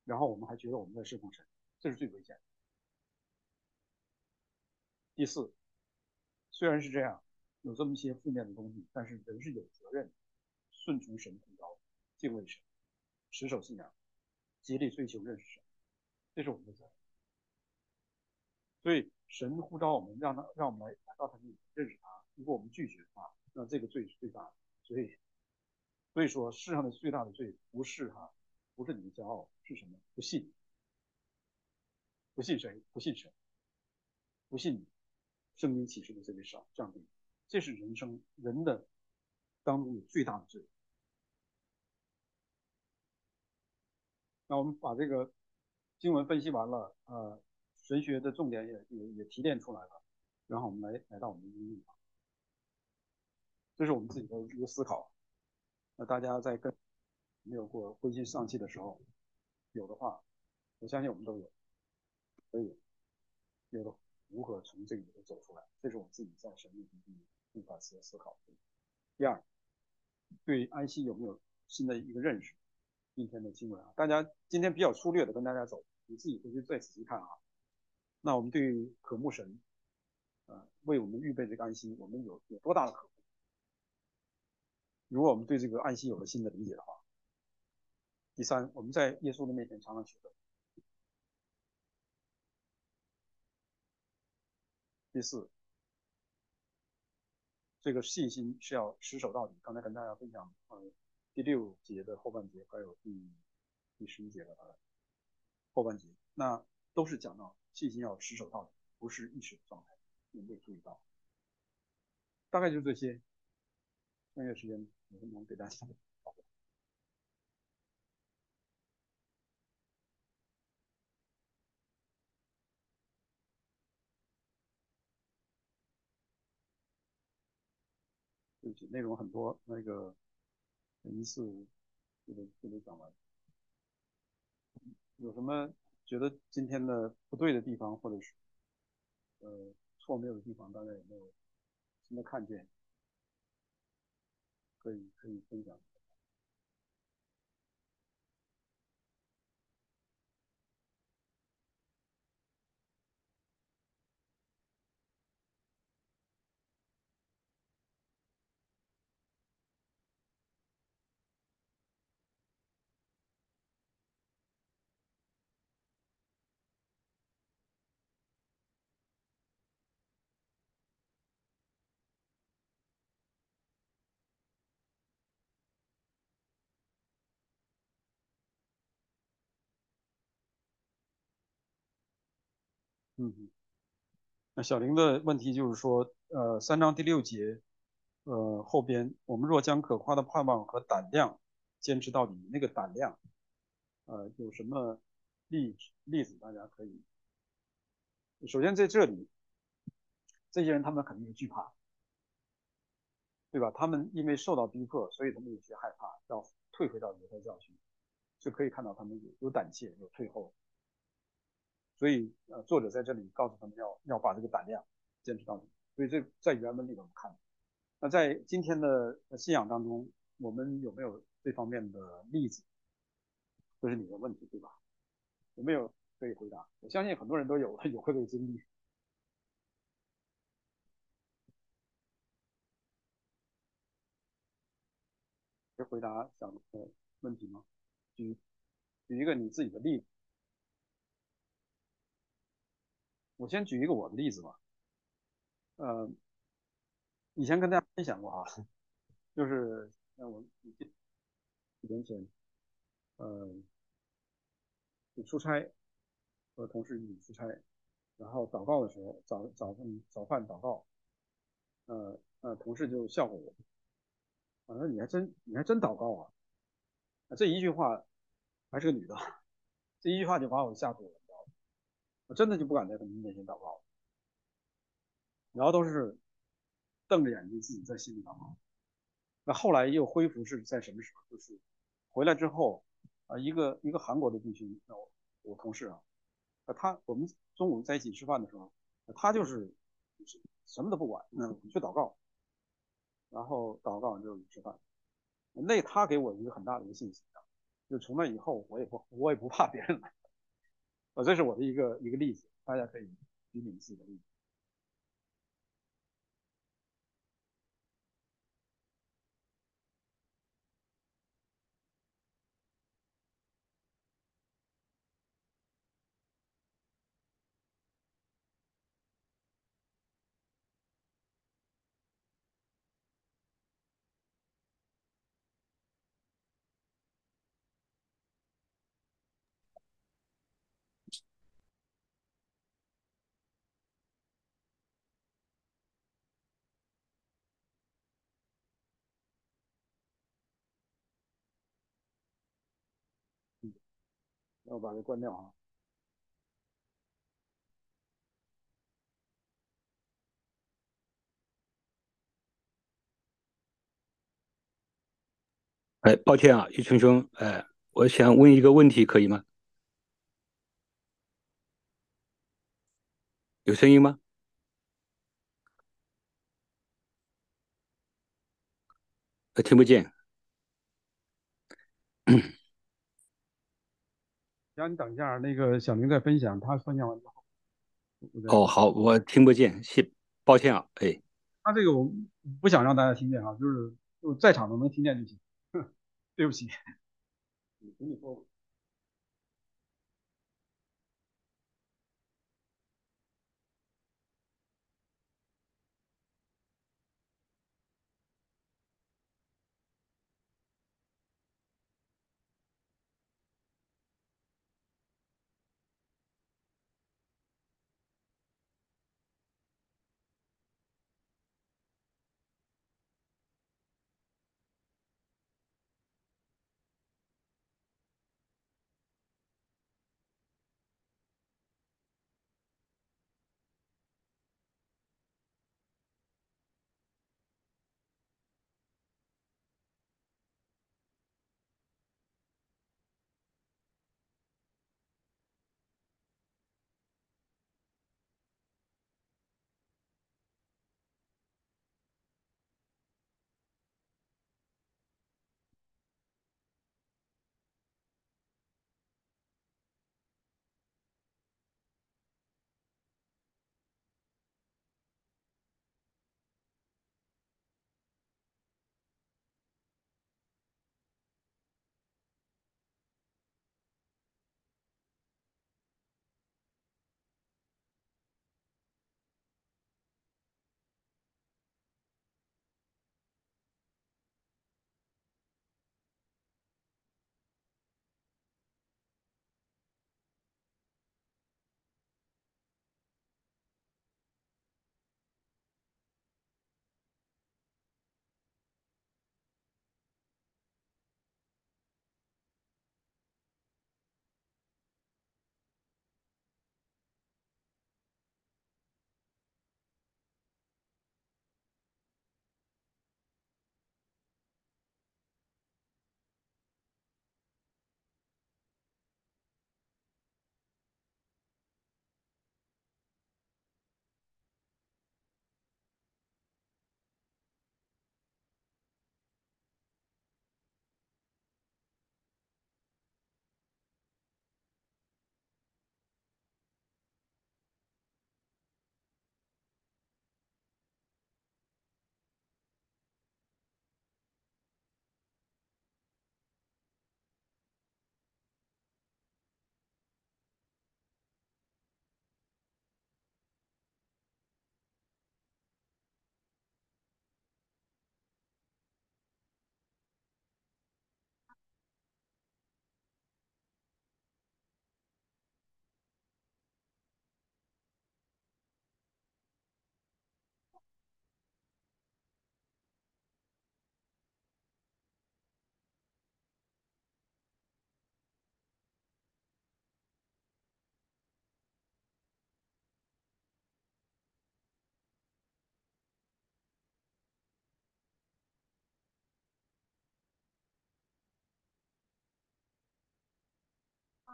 然后我们还觉得我们在侍奉神，这是最危险的。第四，虽然是这样，有这么一些负面的东西，但是人是有责任顺从神呼召，敬畏神，持守信仰，竭力追求认识神，这是我们的责任。所以神呼召我们，让他让我们来来到他面前认识他。如果我们拒绝他，那这个罪是最大的。所以，所以说世上的最大的罪不是哈，不是你的骄傲，是什么？不信，不信谁？不信神，不信你。圣经启示的这位上上帝，这是人生人的当中的最大的罪。那我们把这个经文分析完了，呃，神学的重点也也也提炼出来了，然后我们来来到我们的应用，这是我们自己的一个思考。那大家在跟没有过灰心丧气的时候，有的话，我相信我们都有，所以有的。如何从这里头走出来？这是我自己在神秘中一反思思考。第二，对安息有没有新的一个认识？今天的经文啊，大家今天比较粗略的跟大家走，你自己回去再仔细看啊。那我们对渴慕神，呃，为我们预备这个安息，我们有有多大的渴慕？如果我们对这个安息有了新的理解的话，第三，我们在耶稣的面前常常求的。第四，这个信心是要持守到底。刚才跟大家分享，呃，第六节的后半节，还有第第十一节的后半节，那都是讲到信心要持守到底，不是意识的状态。有没有注意到？大概就这些。剩下时间，我们给大家。内容很多，那个一次就得就得讲完。有什么觉得今天的不对的地方，或者是呃错没有的地方，大家有没有新的看见？可以可以分享。嗯，那小林的问题就是说，呃，三章第六节，呃，后边我们若将可夸的盼望和胆量坚持到底，那个胆量，呃，有什么例例子？大家可以，首先在这里，这些人他们肯定是惧怕，对吧？他们因为受到逼迫，所以他们有些害怕，要退回到犹太教训，就可以看到他们有有胆怯，有退后。所以，呃，作者在这里告诉他们要要把这个胆量坚持到底。所以这在原文里头看，那在今天的信仰当中，我们有没有这方面的例子？这是你的问题，对吧？有没有可以回答？我相信很多人都有 有这个经历。回答想的问题吗？举举一个你自己的例子。我先举一个我的例子吧，呃，以前跟大家分享过啊，就是那我几年前，呃，出差和同事一起出差，然后祷告的时候，早早上早饭祷告，呃呃，同事就笑话我，我说你还真你还真祷告啊！这一句话还是个女的，这一句话就把我吓住了，我真的就不敢在他们面前祷告，然后都是瞪着眼睛自己在心里祷告。那后来又恢复是在什么时候？就是回来之后啊，一个一个韩国的弟兄，那我我同事啊，他我们中午在一起吃饭的时候，他就是什么都不管，那去祷告，然后祷告完之后吃饭。那他给我一个很大的一个信息啊，就从那以后我也不我也不怕别人了，啊，这是我的一个一个例子，大家可以举你自己的例子。那我把这关掉啊。哎，抱歉啊，玉春兄，哎，我想问一个问题，可以吗？有声音吗？呃，听不见。行，你等一下，那个小明在分享，他分享完之后，哦，好，我听不见，谢，抱歉啊，哎，他这个我不想让大家听见啊，就是就在场的能听见就行。对不起，给你说。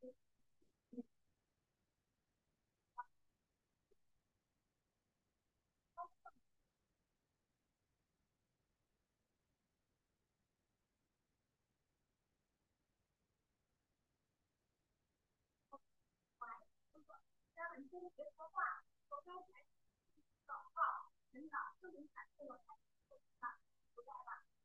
该物种的模式产地在印度尼西亚。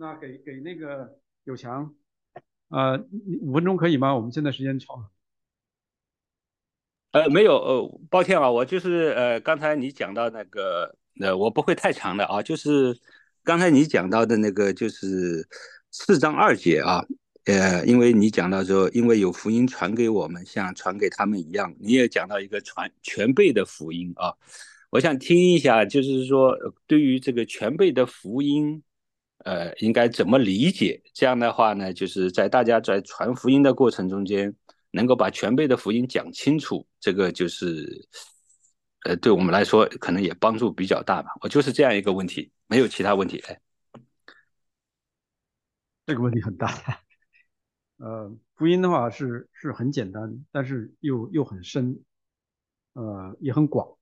那给给那个有强，呃，五分钟可以吗？我们现在时间超了。呃，没有，呃，抱歉啊，我就是呃，刚才你讲到那个，呃，我不会太长的啊，就是刚才你讲到的那个，就是四章二节啊，呃，因为你讲到说，因为有福音传给我们，像传给他们一样，你也讲到一个传全备的福音啊，我想听一下，就是说对于这个全备的福音。呃，应该怎么理解？这样的话呢，就是在大家在传福音的过程中间，能够把全备的福音讲清楚，这个就是，呃，对我们来说可能也帮助比较大吧。我就是这样一个问题，没有其他问题。哎，这个问题很大。呃，福音的话是是很简单，但是又又很深，呃，也很广。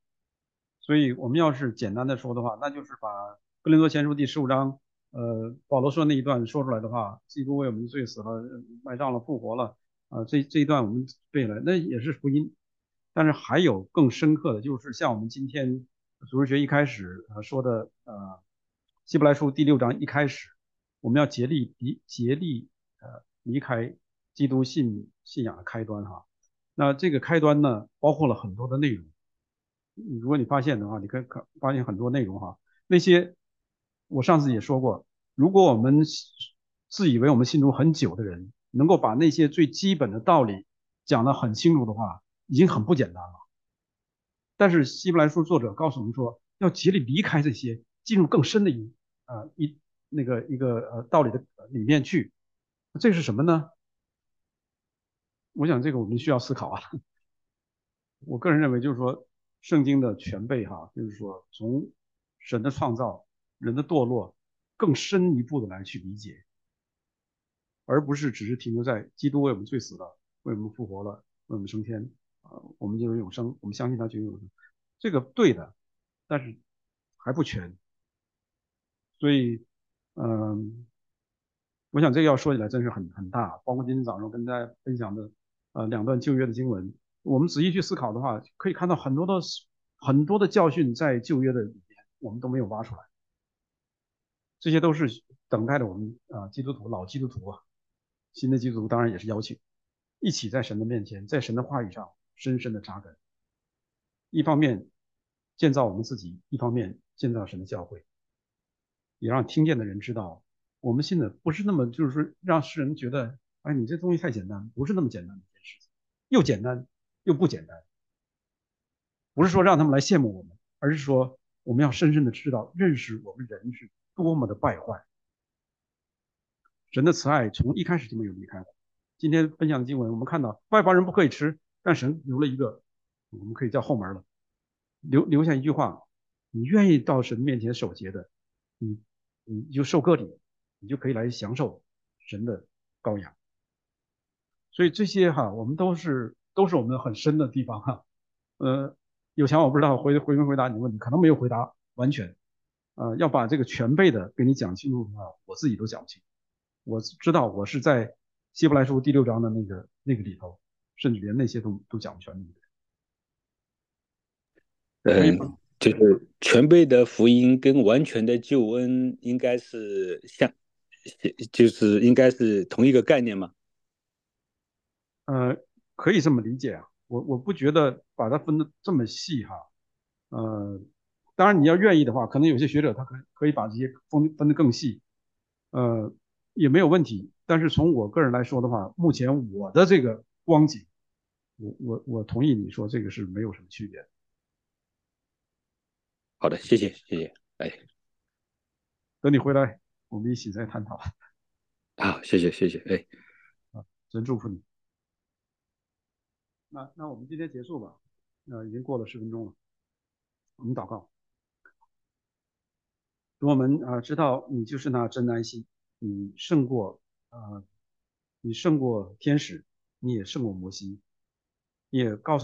所以我们要是简单的说的话，那就是把哥林多前书第十五章。呃，保罗说那一段说出来的话，基督为我们罪死了，埋葬了，复活了，啊，这这一段我们背了，那也是福音。但是还有更深刻的，就是像我们今天主日学一开始呃说的，呃，希伯来书第六章一开始，我们要竭力离竭力呃离开基督信信仰的开端哈。那这个开端呢，包括了很多的内容。如果你发现的话，你可以看发现很多内容哈。那些我上次也说过，如果我们自以为我们信主很久的人，能够把那些最基本的道理讲得很清楚的话，已经很不简单了。但是希伯来书作者告诉我们说，要竭力离开这些，进入更深的一啊一那个一个呃道理的里面去。这是什么呢？我想这个我们需要思考啊。我个人认为就是说，圣经的全备哈，就是说从神的创造、人的堕落更深一步的来去理解，而不是只是停留在基督为我们罪死了，为我们复活了，为我们升天。啊，我们就有永生，我们相信他就有永生，这个对的，但是还不全，所以，嗯，我想这个要说起来真是很很大，包括今天早上跟大家分享的，呃，两段旧约的经文，我们仔细去思考的话，可以看到很多的很多的教训在旧约的里面，我们都没有挖出来，这些都是等待着我们啊，基督徒老基督徒啊，新的基督徒当然也是邀请，一起在神的面前，在神的话语上。深深的扎根，一方面建造我们自己，一方面建造神的教会，也让听见的人知道，我们信的不是那么就是说让世人觉得，哎，你这东西太简单，不是那么简单的一件事情，又简单又不简单，不是说让他们来羡慕我们，而是说我们要深深的知道，认识我们人是多么的败坏，神的慈爱从一开始就没有离开我。今天分享的经文，我们看到外邦人不可以吃。但神留了一个，我们可以叫后门了，留留下一句话：你愿意到神面前守节的，你你就受割礼，你就可以来享受神的羔羊。所以这些哈，我们都是都是我们很深的地方哈。呃，有强我不知道回回没回答你的问题，可能没有回答完全。呃，要把这个全背的给你讲清楚的话，我自己都讲不清。我知道我是在希伯来书第六章的那个那个里头。甚至连那些都都讲不全。嗯，就是全备的福音跟完全的救恩应该是像，就是应该是同一个概念吗？呃，可以这么理解啊。我我不觉得把它分的这么细哈。呃，当然你要愿意的话，可能有些学者他可可以把这些分分得更细，呃，也没有问题。但是从我个人来说的话，目前我的这个。光景，我我我同意你说这个是没有什么区别。好的，谢谢谢谢，哎，等你回来，我们一起再探讨。好，谢谢谢谢，哎，啊，真祝福你。那那我们今天结束吧，呃，已经过了十分钟了，我们祷告。我们啊知道你就是那真安息，你胜过啊，你胜过天使。你也胜过摩西，你也告诉。